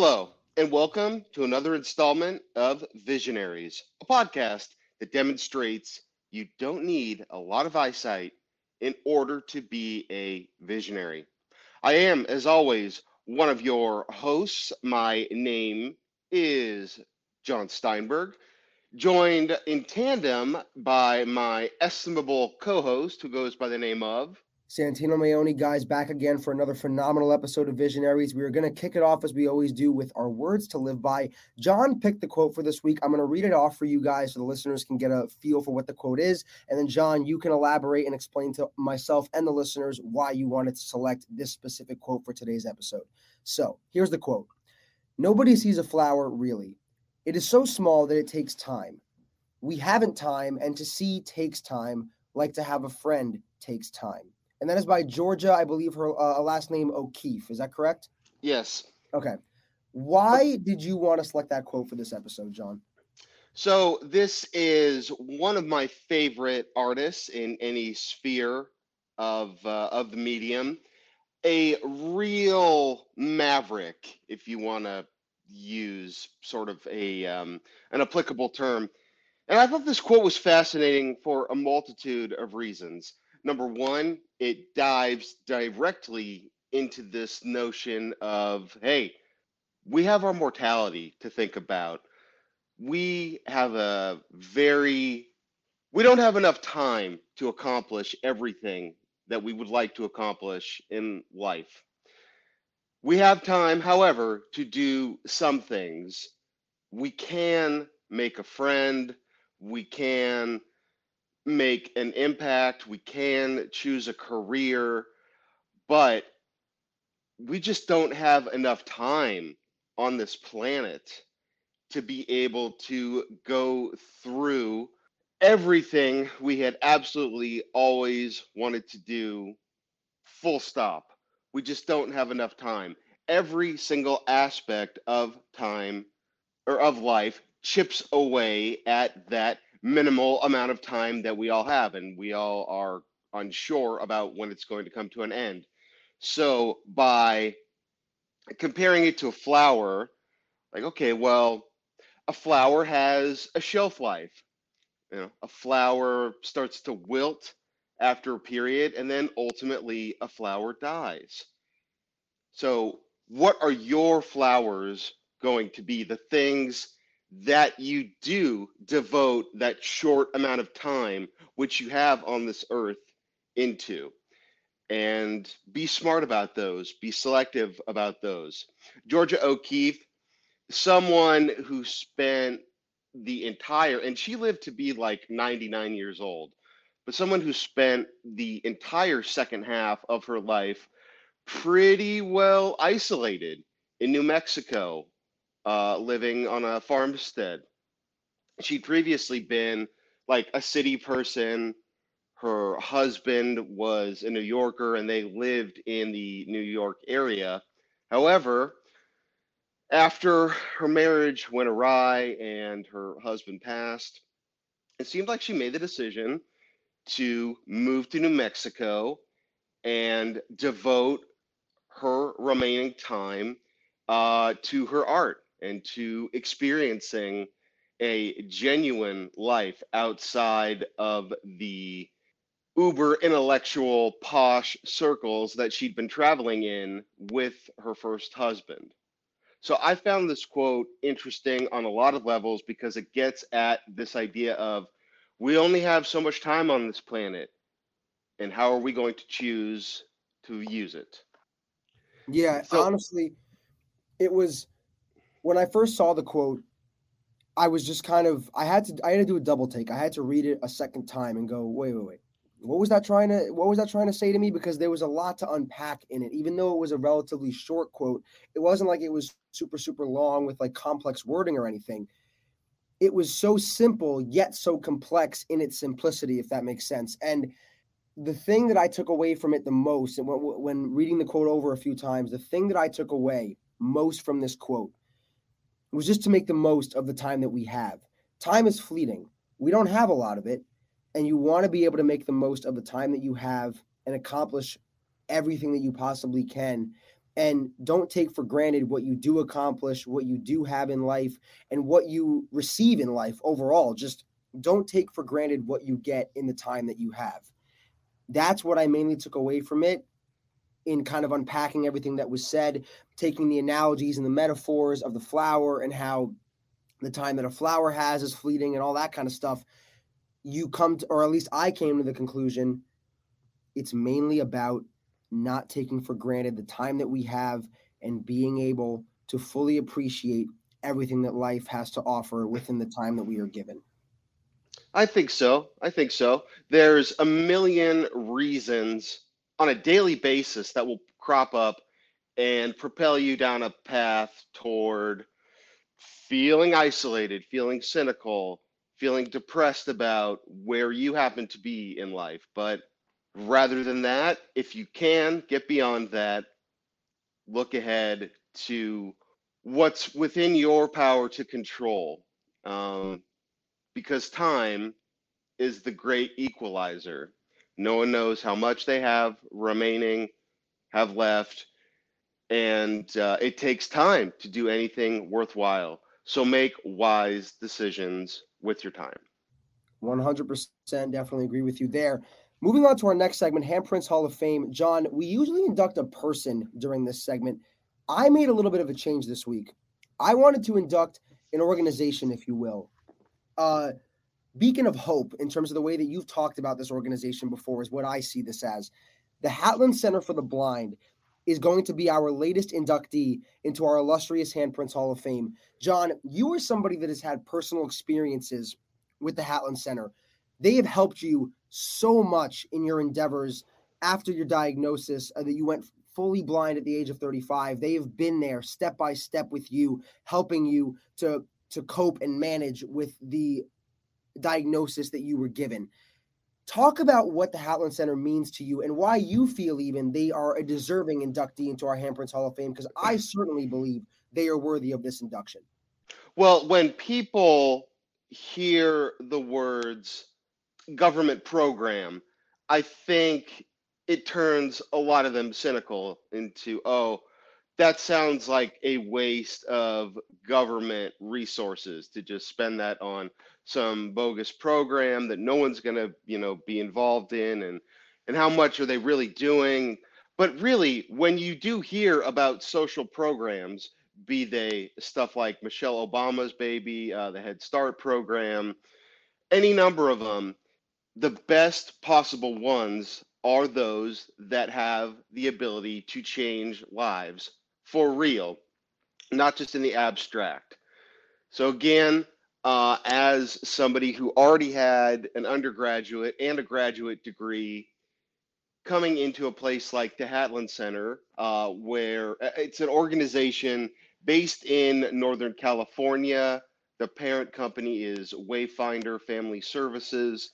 Hello, and welcome to another installment of Visionaries, a podcast that demonstrates you don't need a lot of eyesight in order to be a visionary. I am, as always, one of your hosts. My name is Jon Steinberg, joined in tandem by my estimable co host who goes by the name of Santino Maione, guys, back again for another phenomenal episode of Visionaries. We are going to kick it off as we always do with our words to live by. Jon picked the quote for this week. I'm going to read it off for you guys so the listeners can get a feel for what the quote is. And then, Jon, you can elaborate and explain to myself and the listeners why you wanted to select this specific quote for today's episode. So, here's the quote Nobody sees a flower really. It is so small that it takes time. We haven't time, and to see takes time, like to have a friend takes time and that is by Georgia. I believe her uh, last name O'Keeffe. Is that correct? Yes. Okay. Why did you want to select that quote for this episode, Jon? So this is one of my favorite artists in any sphere of uh, of the medium. A real maverick, if you want to use sort of a um, an applicable term. And I thought this quote was fascinating for a multitude of reasons number one, it dives directly into this notion of, hey, we have our mortality to think about. We have a very, we don't have enough time to accomplish everything that we would like to accomplish in life. We have time, however, to do some things. We can make a friend. We can make an impact, we can choose a career, but we just don't have enough time on this planet to be able to go through everything we had absolutely always wanted to do, full stop. We just don't have enough time. Every single aspect of time or of life chips away at that minimal amount of time that we all have, and we all are unsure about when it's going to come to an end. So by comparing it to a flower, like, okay, well, a flower has a shelf life. You know, a flower starts to wilt after a period, and then ultimately a flower dies. So, what are your flowers going to be? The things that you do devote that short amount of time which you have on this earth into. And be smart about those. Be selective about those. Georgia O'Keeffe someone who spent the entire and she lived to be like 99 years old but someone who spent the entire second half of her life pretty well isolated in new mexico uh, living on a farmstead. She'd previously been like a city person. Her husband was a New Yorker and they lived in the New York area. However, after her marriage went awry and her husband passed, it seemed like she made the decision to move to New Mexico and devote her remaining time uh, to her art and to experiencing a genuine life outside of the uber intellectual posh circles that she'd been traveling in with her first husband. So I found this quote interesting on a lot of levels because it gets at this idea of we only have so much time on this planet and how are we going to choose to use it? Yeah, so, honestly, it was when I first saw the quote, I was just kind of I had to I had to do a double take. I had to read it a second time and go, wait, wait, wait. What was that trying to what was that trying to say to me? Because there was a lot to unpack in it. Even though it was a relatively short quote, it wasn't like it was super, super long with like complex wording or anything. It was so simple yet so complex in its simplicity, if that makes sense. And the thing that I took away from it the most, and when, when reading the quote over a few times, the thing that I took away most from this quote was just to make the most of the time that we have. Time is fleeting. We don't have a lot of it. And you want to be able to make the most of the time that you have and accomplish everything that you possibly can. and don't take for granted what you do accomplish, what you do have in life, and what you receive in life overall. Just don't take for granted what you get in the time that you have. That's what I mainly took away from it in kind of unpacking everything that was said, taking the analogies and the metaphors of the flower and how the time that a flower has is fleeting and all that kind of stuff. You come to, or at least I came to the conclusion it's mainly about not taking for granted the time that we have and being able to fully appreciate everything that life has to offer within the time that we are given. I think so. I think so. There's a million reasons on a daily basis that will crop up and propel you down a path toward feeling isolated, feeling cynical, feeling depressed about where you happen to be in life. But rather than that, if you can get beyond that, look ahead to what's within your power to control. Um, because time is the great equalizer. No one knows how much they have remaining, have left, and uh, it takes time to do anything worthwhile. So make wise decisions with your time. 100% definitely agree with you there. Moving on to our next segment, Handprints Hall of Fame. Jon, we usually induct a person during this segment. I made a little bit of a change this week. I wanted to induct an organization, if you will. Uh, beacon of hope in terms of the way that you've talked about this organization before is what I see this as. The Hatlen Center for the Blind is going to be our latest inductee into our illustrious Handprints Hall of Fame. Jon, you are somebody that has had personal experiences with the Hatlen Center. They have helped you so much in your endeavors after your diagnosis uh, that you went fully blind at the age of 35. They have been there step by step with you, helping you to to cope and manage with the diagnosis that you were given. Talk about what the Hatlen Center means to you and why you feel even they are a deserving inductee into our Handprints Hall of Fame, because I certainly believe they are worthy of this induction. Well, when people hear the words government program, I think it turns a lot of them cynical into, oh, that sounds like a waste of government resources to just spend that on some bogus program that no one's going to you know be involved in and and how much are they really doing? But really when you do hear about social programs be they stuff like michelle obama's baby uh, the head start program any number of them the best possible ones are those that have the ability to change lives for real not just in the abstract. So again uh, as somebody who already had an undergraduate and a graduate degree coming into a place like the Hatlen Center, uh, where uh, it's an organization based in Northern California. The parent company is Wayfinder Family Services,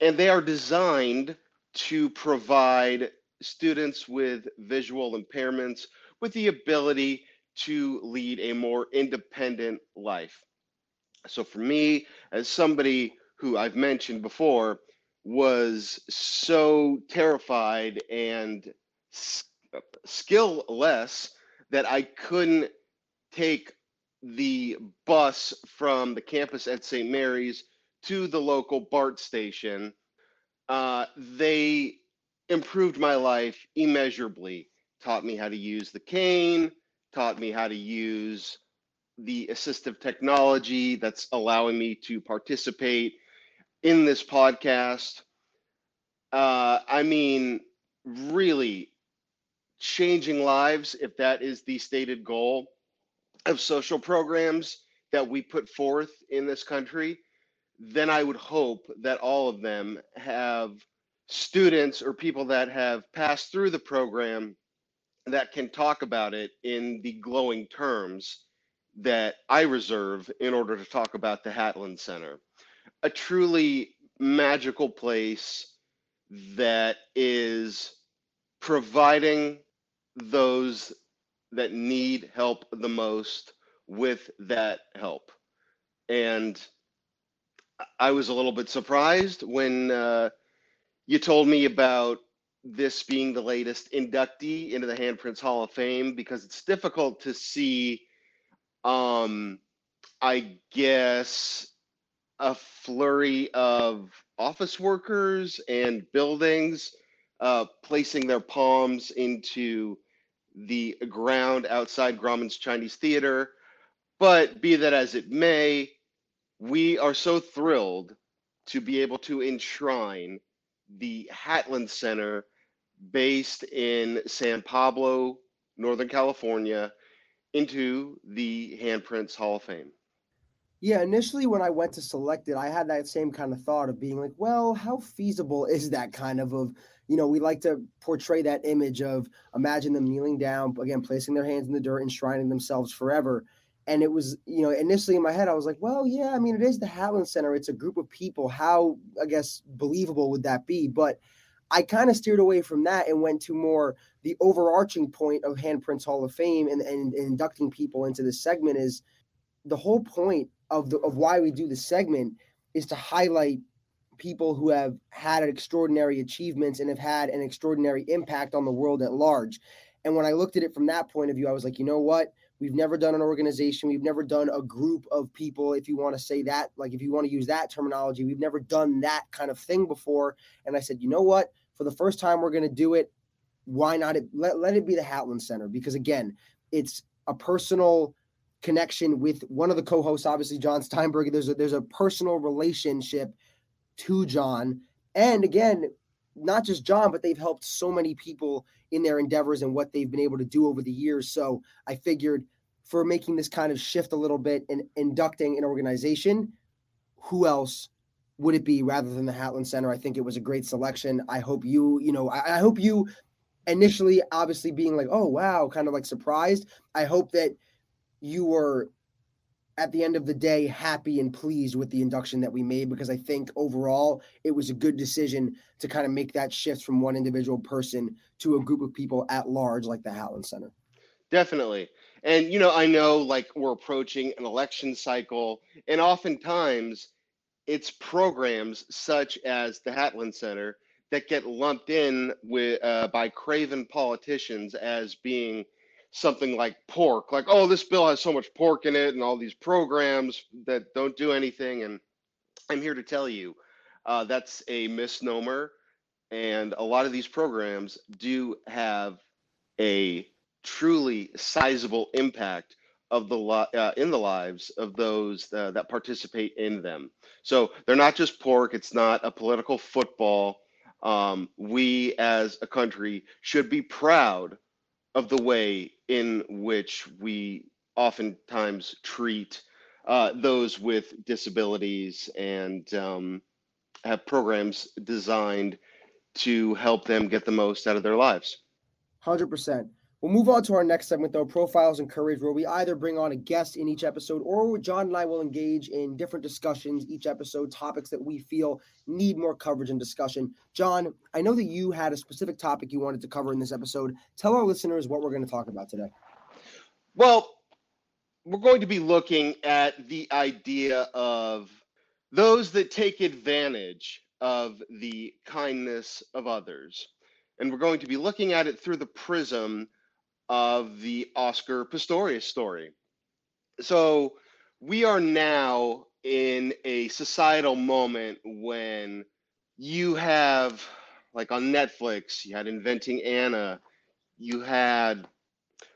and they are designed to provide students with visual impairments with the ability to lead a more independent life. So for me, as somebody who I've mentioned before, was so terrified and skillless that I couldn't take the bus from the campus at St. Mary's to the local BART station. Uh, they improved my life immeasurably, taught me how to use the cane, taught me how to use the assistive technology that's allowing me to participate in this podcast. Uh, I mean, really changing lives, if that is the stated goal of social programs that we put forth in this country, then I would hope that all of them have students or people that have passed through the program that can talk about it in the glowing terms that I reserve in order to talk about the Hatlen Center. A truly magical place that is providing those that need help the most with that help. And I was a little bit surprised when uh, you told me about this being the latest inductee into the Handprints Hall of Fame because it's difficult to see, um, I guess, a flurry of office workers and buildings uh, placing their palms into the ground outside Grauman's Chinese Theater. But be that as it may, we are so thrilled to be able to enshrine the Hatlen Center based in San Pablo, Northern California, into the Handprints Hall of Fame. Yeah, initially when I went to select it, I had that same kind of thought of being like, well, how feasible is that kind of of, you know, we like to portray that image of imagine them kneeling down, again, placing their hands in the dirt, enshrining themselves forever. And it was, you know, initially in my head, I was like, well, yeah, I mean, it is the Hatlen Center. It's a group of people. How, I guess, believable would that be? But I kind of steered away from that and went to more the overarching point of Handprints Hall of Fame and, and, and inducting people into this segment is the whole point of the of why we do the segment is to highlight people who have had extraordinary achievements and have had an extraordinary impact on the world at large. And when I looked at it from that point of view, I was like, you know what? We've never done an organization. We've never done a group of people, if you want to say that, like if you want to use that terminology, we've never done that kind of thing before. And I said, you know what? For the first time, we're going to do it. Why not? It, let, let it be the Hatlen Center because, again, it's a personal connection with one of the co-hosts, obviously Jon Steinberg. There's a there's a personal relationship to Jon, and again, not just Jon, but they've helped so many people in their endeavors and what they've been able to do over the years. So I figured for making this kind of shift a little bit and inducting an organization, who else would it be rather than the Hatlen Center? I think it was a great selection. I hope you, you know, I, I hope you initially obviously being like, oh wow, kind of like surprised. I hope that you were at the end of the day happy and pleased with the induction that we made because I think overall it was a good decision to kind of make that shift from one individual person to a group of people at large like the Hatlen Center. Definitely. And you know, I know like we're approaching an election cycle and oftentimes it's programs such as the Hatlen Center that get lumped in with uh, by craven politicians as being something like pork, like, oh, this bill has so much pork in it and all these programs that don't do anything. And I'm here to tell you uh, that's a misnomer. And a lot of these programs do have a truly sizable impact of the uh, in the lives of those uh, that participate in them. So they're not just pork. It's not a political football. Um, we as a country should be proud of the way in which we oftentimes treat uh, those with disabilities and um, have programs designed to help them get the most out of their lives. 100%. We'll move on to our next segment, though Profiles and Courage, where we either bring on a guest in each episode or Jon and I will engage in different discussions each episode, topics that we feel need more coverage and discussion. Jon, I know that you had a specific topic you wanted to cover in this episode. Tell our listeners what we're going to talk about today. Well, we're going to be looking at the idea of those that take advantage of the kindness of others. And we're going to be looking at it through the prism of the Oscar Pistorius story. So we are now in a societal moment when you have, like on Netflix, you had Inventing Anna, you had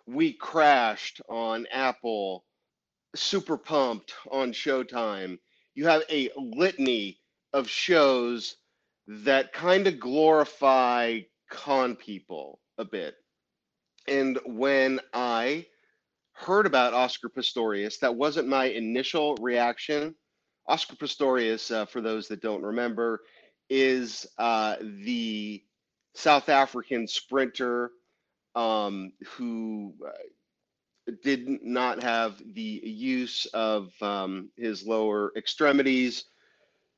We Crashed on Apple, Super Pumped on Showtime. You have a litany of shows that kind of glorify con people a bit. And when I heard about Oscar Pistorius, that wasn't my initial reaction. Oscar Pistorius, uh, for those that don't remember, is uh, the South African sprinter um, who uh, did not have the use of um, his lower extremities.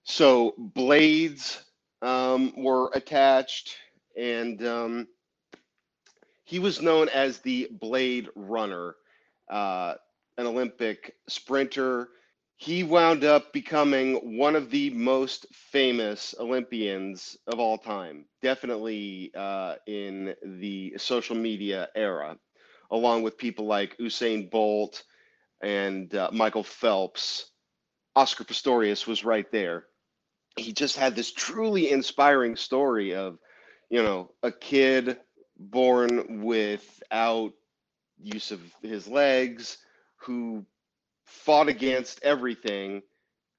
So blades um, were attached, and um, he was known as the Blade Runner, uh, an Olympic sprinter. he wound up becoming one of the most famous Olympians of all time, definitely uh, in the social media era, along with people like Usain Bolt and uh, Michael Phelps. Oscar Pistorius was right there. He just had this truly inspiring story of, you know, a kid born without use of his legs who fought against everything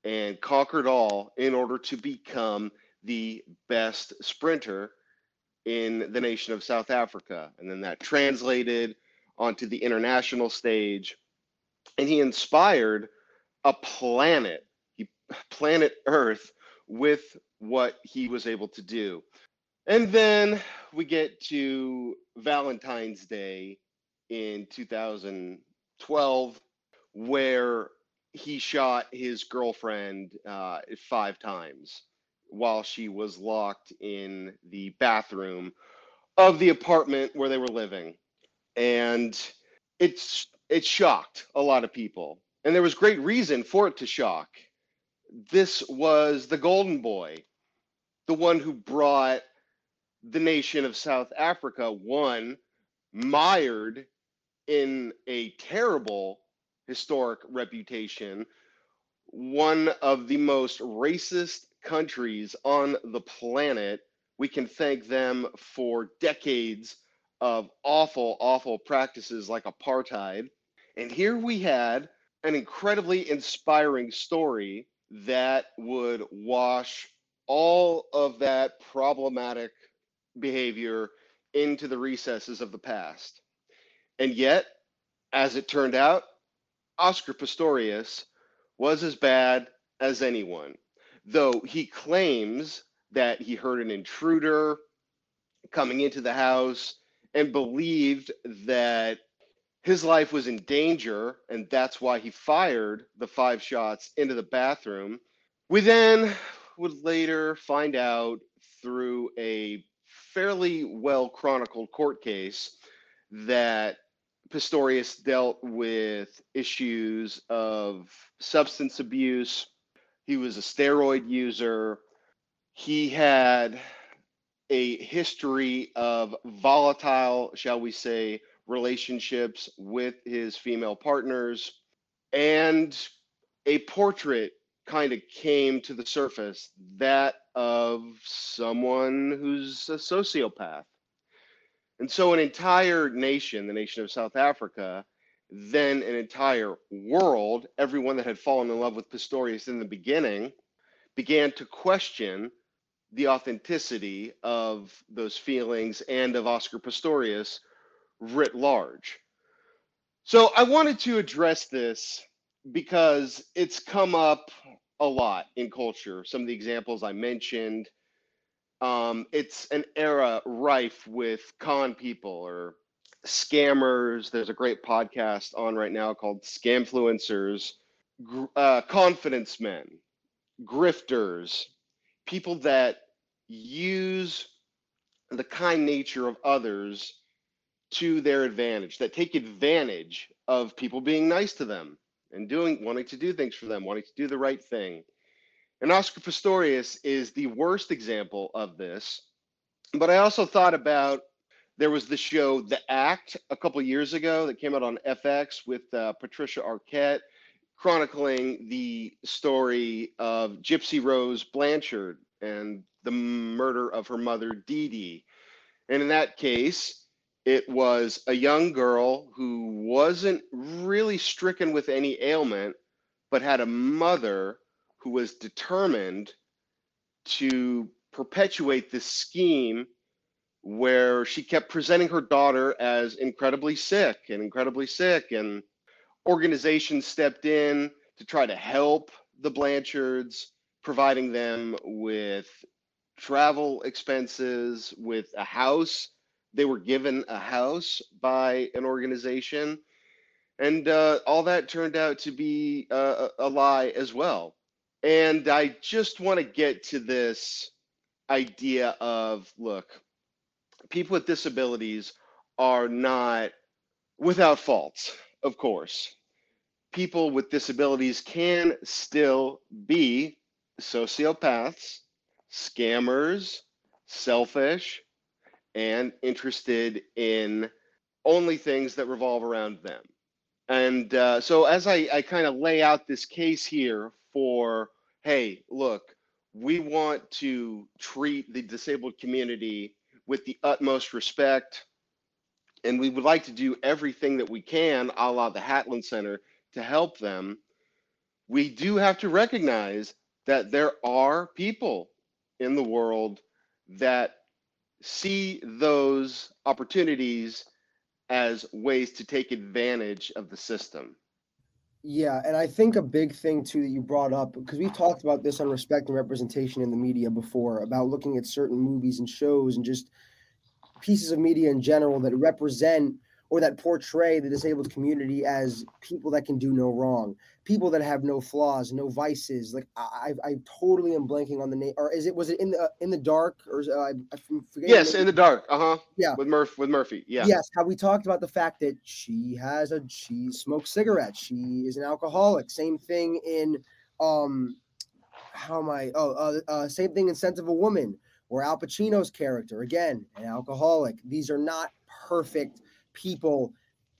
and conquered all in order to become the best sprinter in the nation of South Africa. And then that translated onto the international stage. And he inspired a planet, planet Earth, with what he was able to do. And then we get to Valentine's Day in 2012 where he shot his girlfriend uh, five times while she was locked in the bathroom of the apartment where they were living. And it's it shocked a lot of people. And there was great reason for it to shock. This was the golden boy the one who brought the nation of south africa one mired in a terrible historic reputation, one of the most racist countries on the planet. We can thank them for decades of awful, awful practices like apartheid. And here we had an incredibly inspiring story that would wash all of that problematic behavior into the recesses of the past. And yet, as it turned out, Oscar Pistorius was as bad as anyone, though he claims that he heard an intruder coming into the house and believed that his life was in danger, and that's why he fired the five shots into the bathroom. We then would later find out through a fairly well chronicled court case that Pistorius dealt with issues of substance abuse. He was a steroid user. He had a history of volatile, shall we say, relationships with his female partners. And a portrait kind of came to the surface that of someone who's a sociopath and so, an entire nation, the nation of South Africa, then an entire world, everyone that had fallen in love with Pistorius in the beginning, began to question the authenticity of those feelings and of Oscar Pistorius writ large. So, I wanted to address this because it's come up a lot in culture. Some of the examples I mentioned um, it's an era rife with con people or scammers. There's a great podcast on right now called Scamfluencers, uh, confidence men, grifters, people that use the kind nature of others to their advantage, that take advantage of people being nice to them and doing wanting to do things for them, wanting to do the right thing. And Oscar Pistorius is the worst example of this. But I also thought about there was the show The Act a couple years ago that came out on FX with uh, Patricia Arquette, chronicling the story of Gypsy Rose Blanchard and the murder of her mother, Dee Dee. And in that case, it was a young girl who wasn't really stricken with any ailment, but had a mother who was determined to perpetuate this scheme where she kept presenting her daughter as incredibly sick and incredibly sick and organizations stepped in to try to help the blanchards providing them with travel expenses with a house they were given a house by an organization and uh, all that turned out to be uh, a lie as well and I just want to get to this idea of look, people with disabilities are not without faults, of course. people with disabilities can still be sociopaths, scammers, selfish, and interested in only things that revolve around them. And uh, so, as I, I kind of lay out this case here for, hey, look, we want to treat the disabled community with the utmost respect, and we would like to do everything that we can, a la the Hatlen Center, to help them. We do have to recognize that there are people in the world that see those opportunities as ways to take advantage of the system. Yeah, and I think a big thing too that you brought up because we've talked about this on respect and representation in the media before about looking at certain movies and shows and just pieces of media in general that represent or that portray the disabled community as people that can do no wrong, people that have no flaws, no vices. Like I, I totally am blanking on the name. Or is it was it in the in the dark or uh, I, I forget Yes, in the dark. Uh huh. Yeah, with Murph with Murphy. Yeah. Yes, how we talked about the fact that she has a she smokes cigarettes. She is an alcoholic. Same thing in um, how am I? Oh, uh, uh, same thing in Scent of a Woman. Or Al Pacino's character, again, an alcoholic. These are not perfect people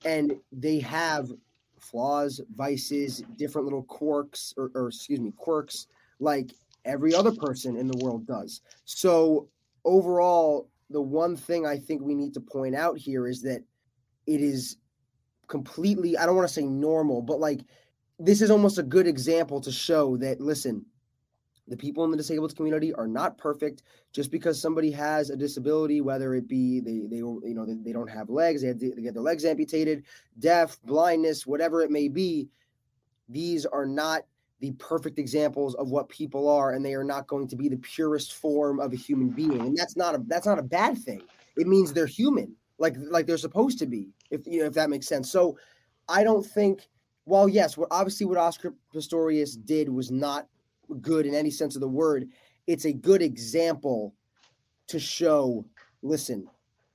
and they have flaws, vices, different little quirks, or, or, excuse me, quirks, like every other person in the world does. So, overall, the one thing I think we need to point out here is that it is completely, I don't want to say normal, but like this is almost a good example to show that, listen, the people in the disabled community are not perfect just because somebody has a disability whether it be they they you know they, they don't have legs they, they get their legs amputated deaf blindness whatever it may be these are not the perfect examples of what people are and they are not going to be the purest form of a human being and that's not a that's not a bad thing. It means they're human like like they're supposed to be if you know if that makes sense. So i don't think well yes what obviously what oscar pistorius did was not good in any sense of the word. It's a good example to show listen,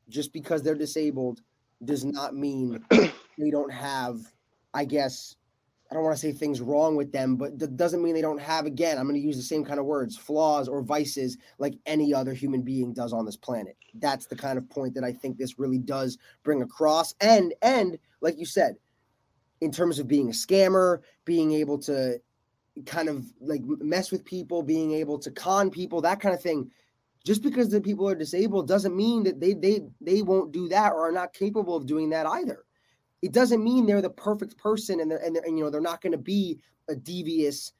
just because they're disabled does not mean they don't have, I guess, I don't want to say things wrong with them, but that doesn't mean they don't have, again, I'm going to use the same kind of words, flaws or vices like any other human being does on this planet. That's the kind of point that I think this really does bring across. And, and like you said, in terms of being a scammer, being able to kind of like mess with people, being able to con people, that kind of thing. Just because the people are disabled doesn't mean that they they they won't do that or are not capable of doing that either. It doesn't mean they're the perfect person and they're, and, they're, and you know they're not going to be a devious,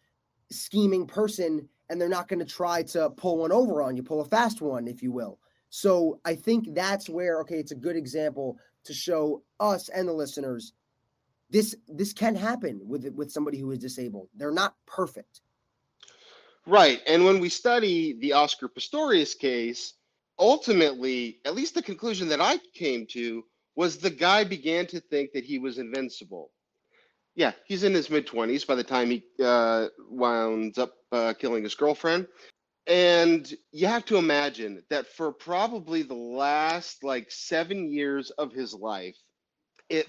scheming person and they're not going to try to pull one over on you, pull a fast one, if you will. So I think that's where okay, it's a good example to show us and the listeners this this can happen with with somebody who is disabled. They're not perfect. Right. And when we study the Oscar Pistorius case, ultimately, at least the conclusion that I came to was the guy began to think that he was invincible. Yeah, he's in his mid 20s by the time he uh, wound up uh, killing his girlfriend. And you have to imagine that for probably the last like seven years of his life, it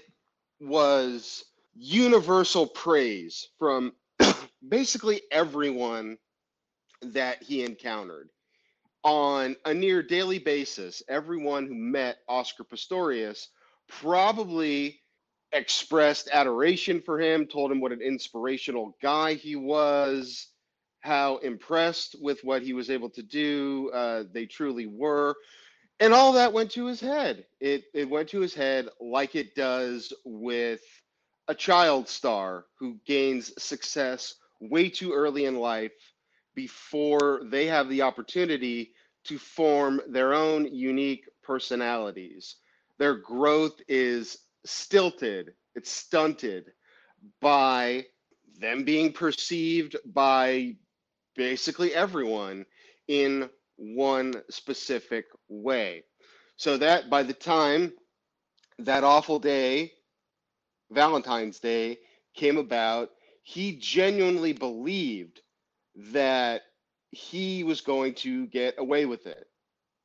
was universal praise from basically everyone that he encountered on a near daily basis. Everyone who met Oscar Pistorius probably expressed adoration for him, told him what an inspirational guy he was, how impressed with what he was able to do uh, they truly were and all that went to his head. It it went to his head like it does with a child star who gains success way too early in life before they have the opportunity to form their own unique personalities. Their growth is stilted, it's stunted by them being perceived by basically everyone in one specific way. So that by the time that awful day, Valentine's Day, came about, he genuinely believed that he was going to get away with it,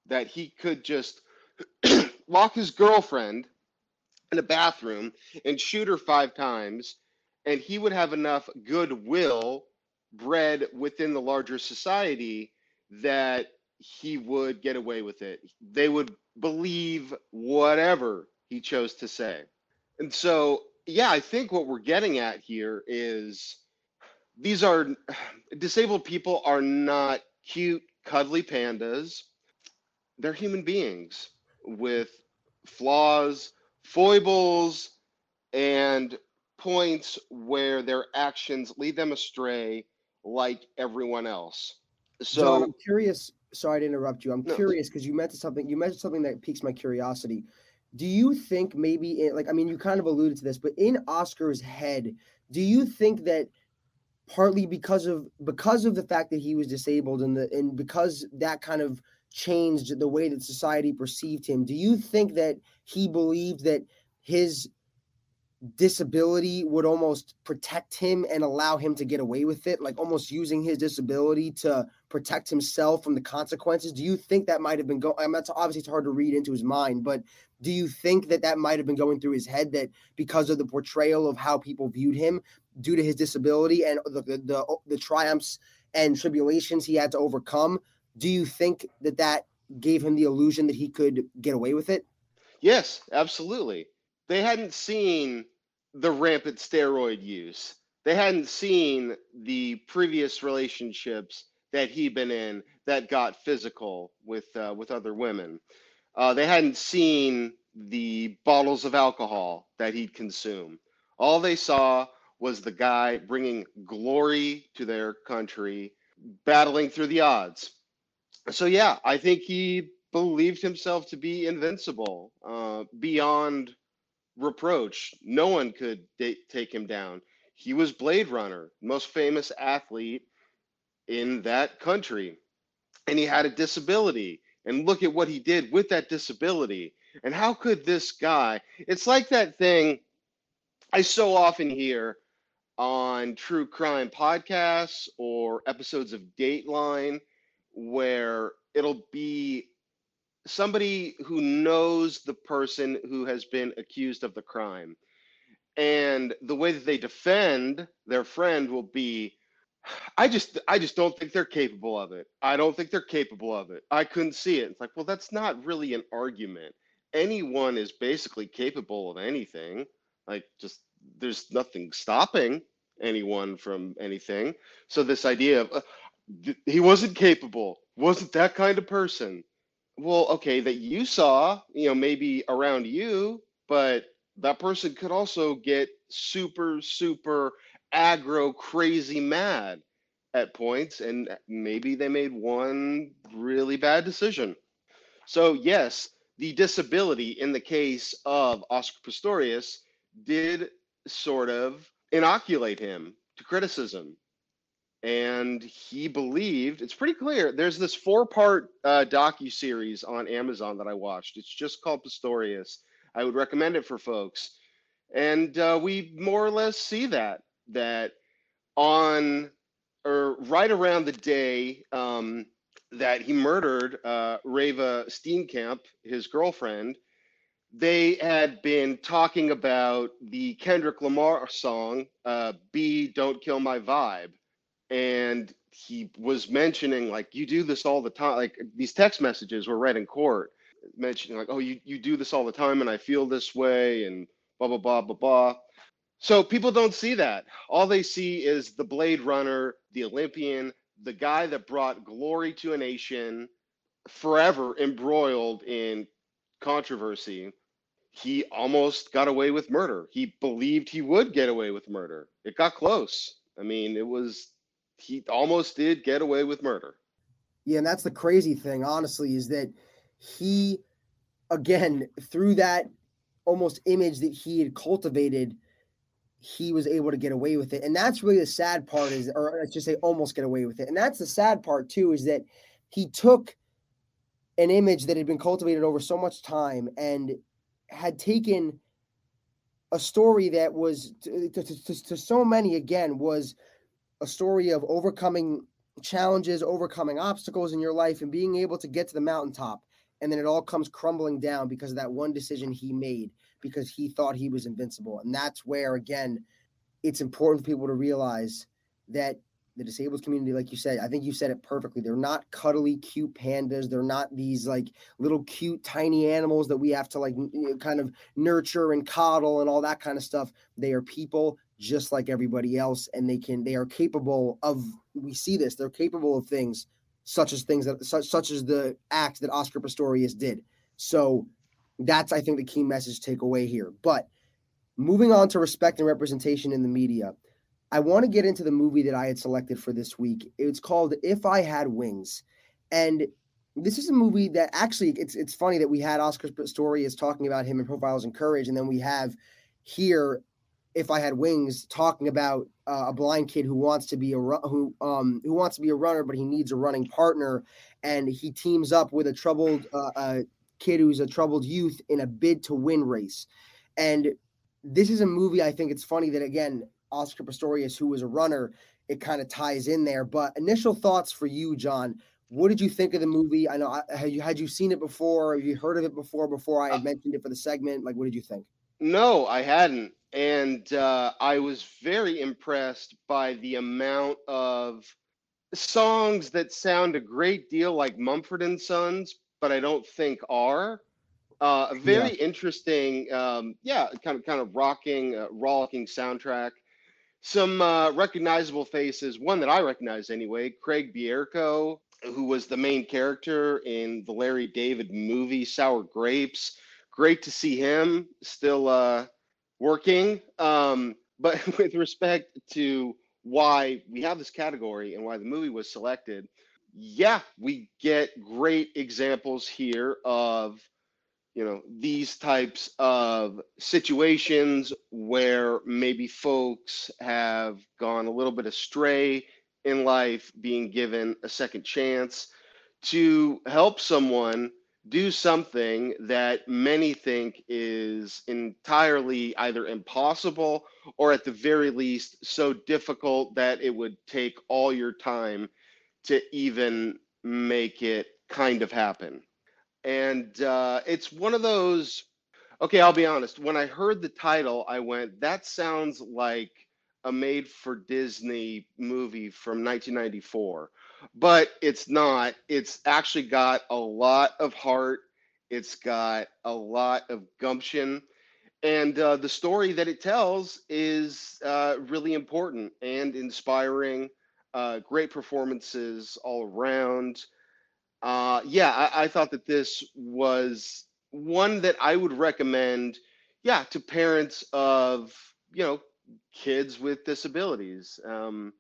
that he could just lock his girlfriend in a bathroom and shoot her five times and he would have enough goodwill bred within the larger society that he would get away with it. They would believe whatever he chose to say. And so, yeah, I think what we're getting at here is these are disabled people are not cute, cuddly pandas. They're human beings with flaws, foibles, and points where their actions lead them astray like everyone else. So I'm curious. Sorry to interrupt you. I'm no. curious because you mentioned something. You mentioned something that piques my curiosity. Do you think maybe, like, I mean, you kind of alluded to this, but in Oscar's head, do you think that partly because of because of the fact that he was disabled and the and because that kind of changed the way that society perceived him, do you think that he believed that his disability would almost protect him and allow him to get away with it, like almost using his disability to protect himself from the consequences. Do you think that might have been going? I mean, that's obviously it's hard to read into his mind, but do you think that that might have been going through his head that because of the portrayal of how people viewed him due to his disability and the the, the, the triumphs and tribulations he had to overcome, do you think that that gave him the illusion that he could get away with it? Yes, absolutely they hadn't seen the rampant steroid use. They hadn't seen the previous relationships that he'd been in that got physical with uh, with other women. Uh, they hadn't seen the bottles of alcohol that he'd consume. All they saw was the guy bringing glory to their country, battling through the odds. So yeah, I think he believed himself to be invincible uh, beyond reproach. No one could d- take him down. He was Blade Runner, most famous athlete in that country. And he had a disability. And look at what he did with that disability. And how could this guy? It's like that thing I so often hear on true crime podcasts or episodes of Dateline where it'll be somebody who knows the person who has been accused of the crime. And the way that they defend their friend will be I just I just don't think they're capable of it. I don't think they're capable of it. I couldn't see it. It's like, well, that's not really an argument. Anyone is basically capable of anything. Like just there's nothing stopping anyone from anything. So this idea of uh, he wasn't capable, wasn't that kind of person well, okay, that you saw, you know, maybe around you, but that person could also get super, super aggro, crazy mad at points, and maybe they made one really bad decision. So, yes, the disability in the case of Oscar Pistorius did sort of inoculate him to criticism. And he believed it's pretty clear there's this four part uh, docu series on amazon that i watched. It's just called pistorius. I would recommend it for folks. And uh, we more or less see that that on or right around the day um, that he murdered uh, Reeva Steenkamp, his girlfriend, they had been talking about the Kendrick Lamar song, uh, "B Don't Kill My Vibe," and he was mentioning like you do this all the time like these text messages were read in court mentioning like oh you, you do this all the time and i feel this way and blah blah blah blah blah so people don't see that. All they see is the blade runner the olympian the guy that brought glory to a nation forever embroiled in controversy. He almost got away with murder. He believed he would get away with murder. It got close. I mean it was he almost did get away with murder. Yeah, and that's the crazy thing, honestly, is that he, again, through that almost image that he had cultivated, he was able to get away with it. And that's really the sad part, is, or let's just say almost get away with it. And that's the sad part, too, is that he took an image that had been cultivated over so much time and had taken a story that was to, to, to, to so many again was a story of overcoming challenges, overcoming obstacles in your life, and being able to get to the mountaintop. And then it all comes crumbling down because of that one decision he made because he thought he was invincible. And that's where, again, it's important for people to realize that the disabled community, like you said, I think you said it perfectly. They're not cuddly, cute pandas. They're not these like little cute, tiny animals that we have to like kind of nurture and coddle and all that kind of stuff. They are people just like everybody else, and they can, they are capable of. We see this. They're capable of things such as things that such such as the act that Oscar Pistorius did. So that's I think the key message to take away here. But moving on to respect and representation in the media I want to get into the movie that I had selected for this week. It's called If I Had Wings. And this is a movie that actually it's it's funny that we had Oscar Pistorius talking about him in Profiles in Courage, and then we have here If I Had Wings talking about uh, a blind kid who wants to be a who um who wants to be a runner, but he needs a running partner, and he teams up with a troubled uh, uh, kid who's a troubled youth in a bid to win race. And this is a movie. I think it's funny that again Oscar Pistorius, who was a runner, it kind of ties in there. But initial thoughts for you, Jon. What did you think of the movie? I know had you had you seen it before? Have you heard of it before? Before I had uh, mentioned it for the segment, like what did you think? No, I hadn't, and uh, I was very impressed by the amount of songs that sound a great deal like Mumford and Sons, but I don't think are. Uh, a very yeah. interesting, um, yeah, kind of kind of rocking, uh, rollicking soundtrack some uh, recognizable faces. One that I recognize anyway, Craig Bierko, who was the main character in the Larry David movie Sour Grapes. Great to see him still uh, working. Um, but with respect to why we have this category and why the movie was selected, yeah, we get great examples here of you know these types of situations where maybe folks have gone a little bit astray in life being given a second chance to help someone do something that many think is entirely either impossible or at the very least so difficult that it would take all your time to even make it kind of happen and uh, it's one of those. Okay, I'll be honest. When I heard the title, I went, "That sounds like a made-for-Disney movie from 1994," but it's not. It's actually got a lot of heart. It's got a lot of gumption, and uh, the story that it tells is uh, really important and inspiring. Uh, great performances all around. Uh, yeah, I, I thought that this was one that I would recommend, yeah, to parents of, you know, kids with disabilities, um,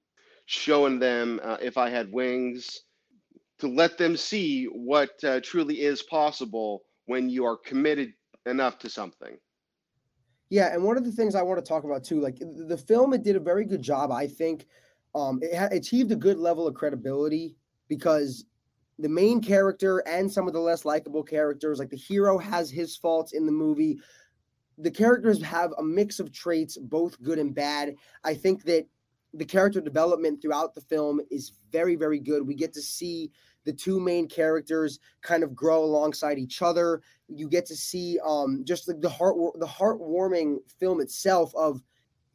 showing them uh, if I had wings to let them see what uh, truly is possible when you are committed enough to something. Yeah, and one of the things I want to talk about too, like the film, it did a very good job. I think um, it ha- achieved a good level of credibility because the main character and some of the less likable characters, like the hero has his faults in the movie. The characters have a mix of traits, both good and bad. I think that the character development throughout the film is very, very good. We get to see the two main characters kind of grow alongside each other. You get to see um, just the heart, the heartwarming film itself of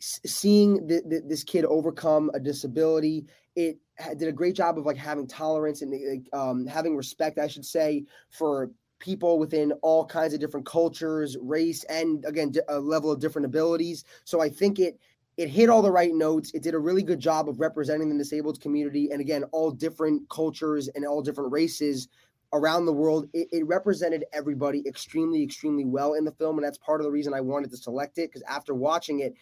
seeing the, the, this kid overcome a disability. It did a great job of like having tolerance and um, having respect, I should say, for people within all kinds of different cultures, race, and again, a level of different abilities. So I think it it hit all the right notes. It did a really good job of representing the disabled community, and again, all different cultures and all different races around the world. It, it represented everybody extremely, extremely well in the film, and that's part of the reason I wanted to select it because after watching it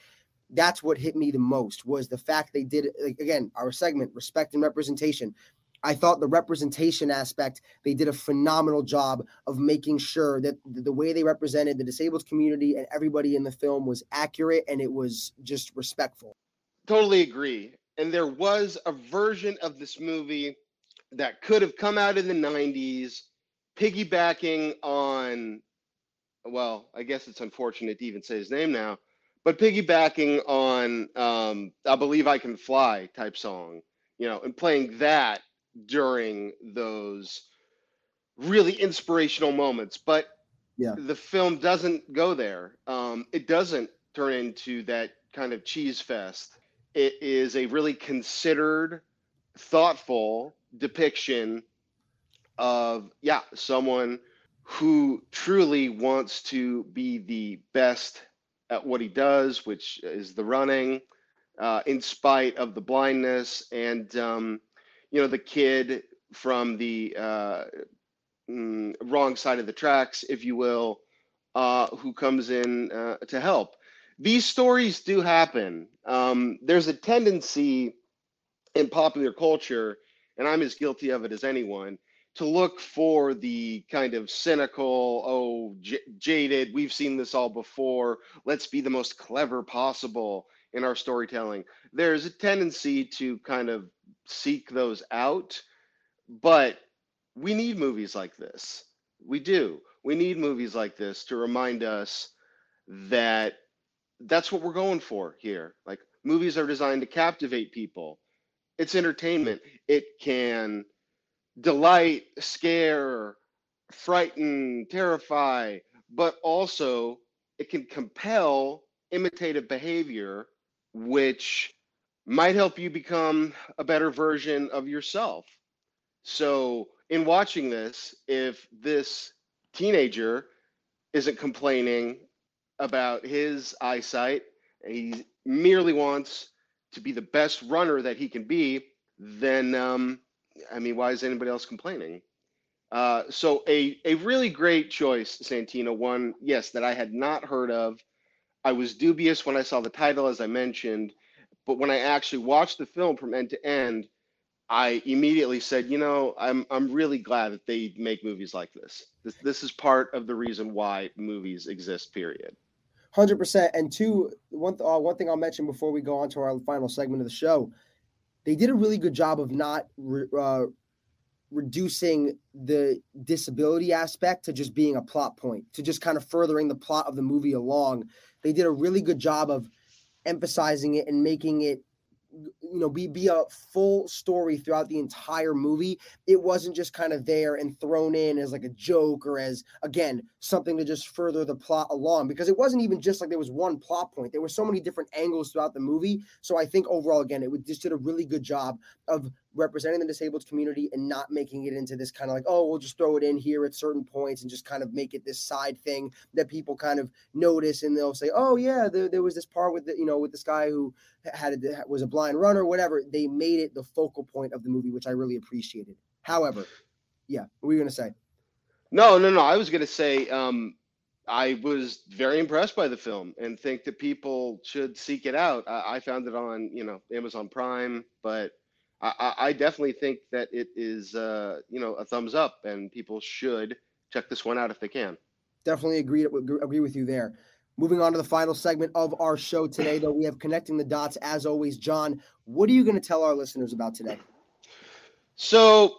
that's what hit me the most was the fact they did again our segment respect and representation. I thought the representation aspect they did a phenomenal job of making sure that the way they represented the disabled community and everybody in the film was accurate and it was just respectful. Totally agree. And there was a version of this movie that could have come out in the 90s piggybacking on well i guess it's unfortunate to even say his name now but piggybacking on um, I believe I can fly type song, you know, and playing that during those really inspirational moments. But yeah. the film doesn't go there. Um, it doesn't turn into that kind of cheese fest. It is a really considered, thoughtful depiction of, yeah, someone who truly wants to be the best at what he does, which is the running, uh, in spite of the blindness and, um, you know, the kid from the uh, mm, wrong side of the tracks, if you will, uh, who comes in uh, to help. These stories do happen. Um, there's a tendency in popular culture, and I'm as guilty of it as anyone, to look for the kind of cynical, oh, j- jaded, we've seen this all before, let's be the most clever possible in our storytelling. There's a tendency to kind of seek those out, but we need movies like this. We do. We need movies like this to remind us that that's what we're going for here. Like movies are designed to captivate people. It's entertainment. It can delight, scare, frighten, terrify, but also it can compel imitative behavior, which might help you become a better version of yourself. So, in watching this, if this teenager isn't complaining about his eyesight, he merely wants to be the best runner that he can be, then um, I mean, why is anybody else complaining? Uh, so a a really great choice, Santino. One, yes, that I had not heard of. I was dubious when I saw the title, as I mentioned, but when I actually watched the film from end to end, I immediately said, you know, I'm I'm really glad that they make movies like this. This this is part of the reason why movies exist. Period. Hundred percent. And two, one uh, one thing I'll mention before we go on to our final segment of the show they did a really good job of not re- uh, reducing the disability aspect to just being a plot point, to just kind of furthering the plot of the movie along. They did a really good job of emphasizing it and making it you know be be a full story throughout the entire movie. It wasn't just kind of there and thrown in as like a joke or as again something to just further the plot along because it wasn't even just like there was one plot point. There were so many different angles throughout the movie. So i think overall again it just did a really good job of representing the disabled community and not making it into this kind of like, oh, we'll just throw it in here at certain points and just kind of make it this side thing that people kind of notice and they'll say, oh yeah, there, there was this part with the, you know, with this guy who had a, was a blind runner, whatever. They made it the focal point of the movie, which I really appreciated. However, yeah, what were you gonna say? No, no, no. I was gonna say, um, I was very impressed by the film and think that people should seek it out. I, I found it on, you know, Amazon Prime, but I, I definitely think that it is, uh, you know, a thumbs up, and people should check this one out if they can. Definitely agree agree with you there. Moving on to the final segment of our show today, though, we have connecting the dots as always. Jon, what are you going to tell our listeners about today? So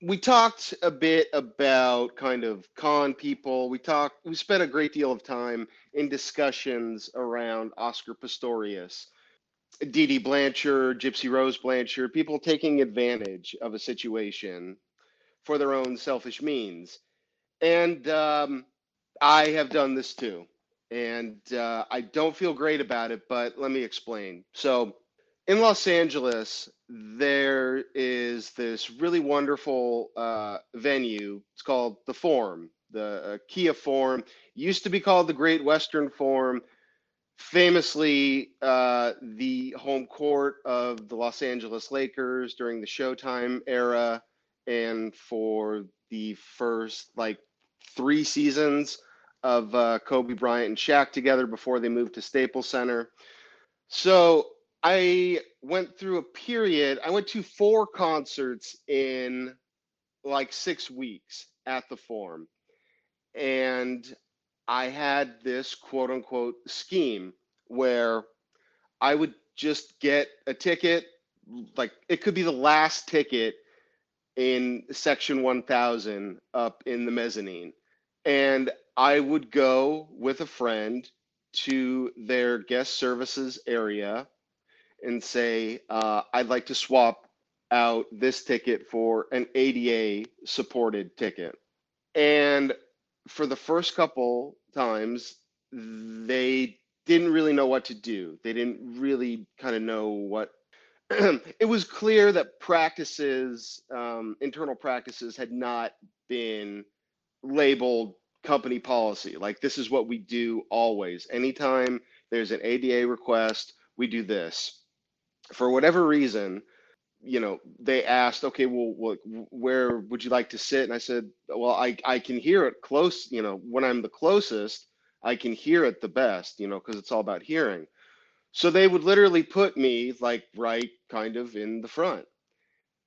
we talked a bit about kind of con people. We talked. We spent a great deal of time in discussions around Oscar Pistorius Dee Dee Blanchard, Gypsy Rose Blanchard, people taking advantage of a situation for their own selfish means. And um, I have done this too. And uh, I don't feel great about it, but let me explain. So, in Los Angeles, there is this really wonderful uh, venue. It's called the Forum, the uh, Kia Forum. Used to be called the Great Western Forum famously uh, the home court of the Los Angeles Lakers during the Showtime era, and for the first like three seasons of uh, Kobe Bryant and Shaq together before they moved to Staples Center. So I went through a period. I went to four concerts in like six weeks at the Forum, and I had this quote unquote scheme where I would just get a ticket, like it could be the last ticket in section 1000 up in the mezzanine. And I would go with a friend to their guest services area and say, uh, I'd like to swap out this ticket for an ADA supported ticket. And for the first couple times, they didn't really know what to do. They didn't really kind of know what. it was clear that practices, um, internal practices, had not been labeled company policy. Like this is what we do always. Anytime there's an ADA request, we do this. For whatever reason, you know, they asked, okay, well, where would you like to sit? And I said, well, I, I can hear it close, you know, when I'm the closest, I can hear it the best, you know, because it's all about hearing. So they would literally put me like right kind of in the front.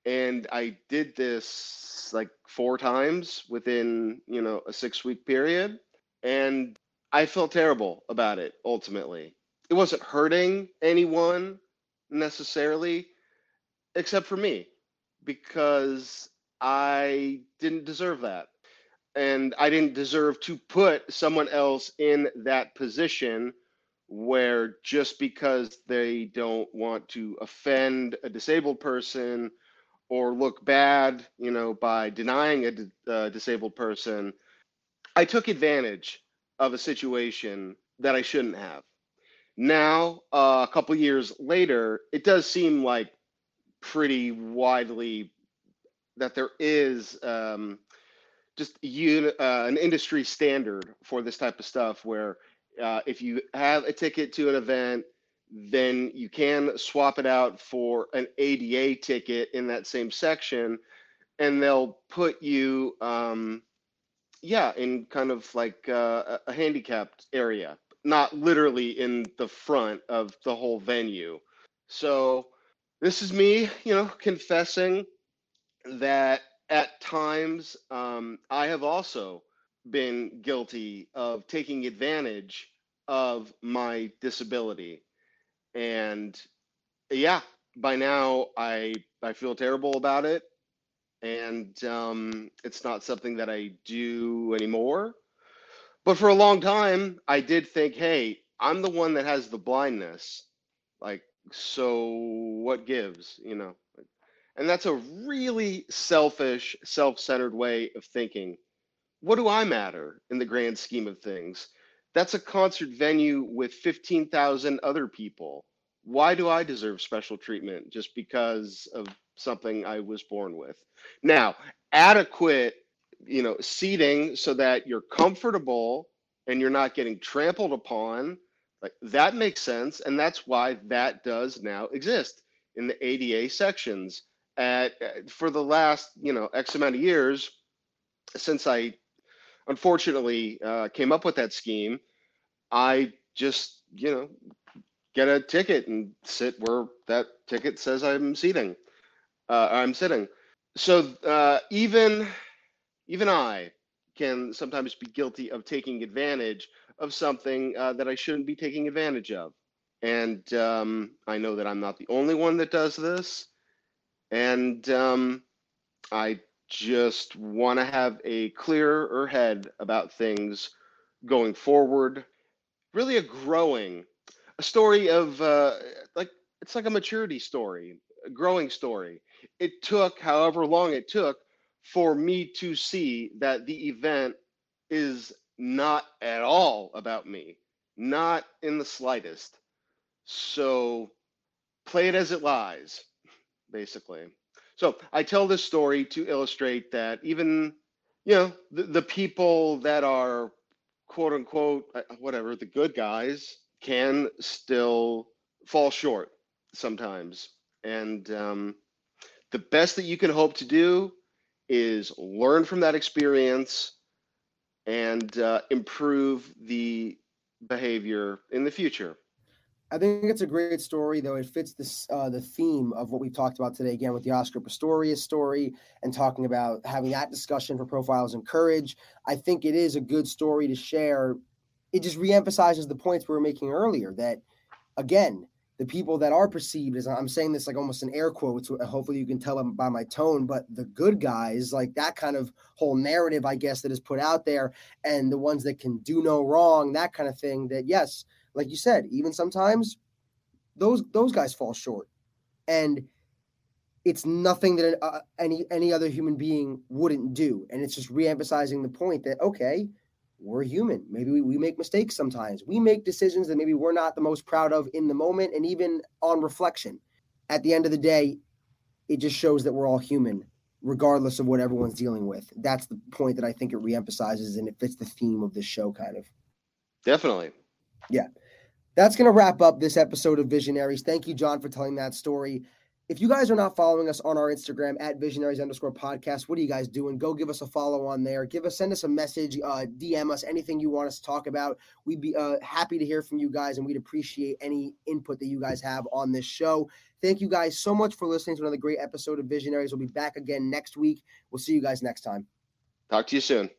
And I did this like four times within, you know, a six week period. And I felt terrible about it ultimately. It wasn't hurting anyone necessarily except for me, because I didn't deserve that. And I didn't deserve to put someone else in that position where just because they don't want to offend a disabled person or look bad, you know, by denying a uh, disabled person, I took advantage of a situation that I shouldn't have. Now, uh, a couple years later, it does seem like pretty widely that there is um, just un, uh, an industry standard for this type of stuff where uh, if you have a ticket to an event, then you can swap it out for an ADA ticket in that same section, and they'll put you, um, yeah, in kind of like uh, a handicapped area, not literally in the front of the whole venue. So this is me, you know, confessing that at times um, I have also been guilty of taking advantage of my disability. And yeah, by now I I feel terrible about it, and um, it's not something that I do anymore. But for a long time, I did think, hey, I'm the one that has the blindness. Like so what gives you know? And that's a really selfish self-centered way of thinking. What do i matter in the grand scheme of things? That's a concert venue with 15,000 other people. Why do i deserve special treatment just because of something i was born with? Now adequate you know seating so that you're comfortable and you're not getting trampled upon like that makes sense, and that's why that does now exist in the ADA sections. At for the last you know X amount of years, since I unfortunately uh, came up with that scheme, I just you know get a ticket and sit where that ticket says I'm seating. Uh, I'm sitting. So uh, even even I can sometimes be guilty of taking advantage of something uh, that I shouldn't be taking advantage of. And um, I know that I'm not the only one that does this. And um, I just want to have a clearer head about things going forward. Really, a growing, a story of uh, like it's like a maturity story, a growing story. It took however long it took for me to see that the event is not at all about me, not in the slightest. So play it as it lies, basically. So I tell this story to illustrate that even, you know, the, the people that are quote unquote, uh, whatever, the good guys can still fall short sometimes. And um, the best that you can hope to do is learn from that experience and uh, improve the behavior in the future. I think it's a great story, though it fits this uh, the theme of what we've talked about today. Again, with the Oscar Pistorius story and talking about having that discussion for profiles and courage. I think it is a good story to share. It just reemphasizes the points we were making earlier. That again, the people that are perceived as I'm saying this like almost an air quotes. Hopefully, you can tell them by my tone. But the good guys, like that kind of whole narrative, I guess, that is put out there, and the ones that can do no wrong, that kind of thing. That yes, like you said, even sometimes those those guys fall short, and it's nothing that uh, any any other human being wouldn't do, and it's just reemphasizing the point that okay, we're human. Maybe we, we make mistakes sometimes. We make decisions that maybe we're not the most proud of in the moment and even on reflection. At the end of the day, it just shows that we're all human, regardless of what everyone's dealing with. That's the point that I think it reemphasizes and it fits the theme of this show, kind of. Definitely. Yeah. That's going to wrap up this episode of Visionaries. Thank you, Jon, for telling that story if you guys are not following us on our Instagram at visionaries underscore podcast, what are you guys doing? Go give us a follow on there. Give us, send us a message, uh, DM us anything you want us to talk about. We'd be uh, happy to hear from you guys and we'd appreciate any input that you guys have on this show. Thank you guys so much for listening to another great episode of Visionaries. We'll be back again next week. We'll see you guys next time. Talk to you soon.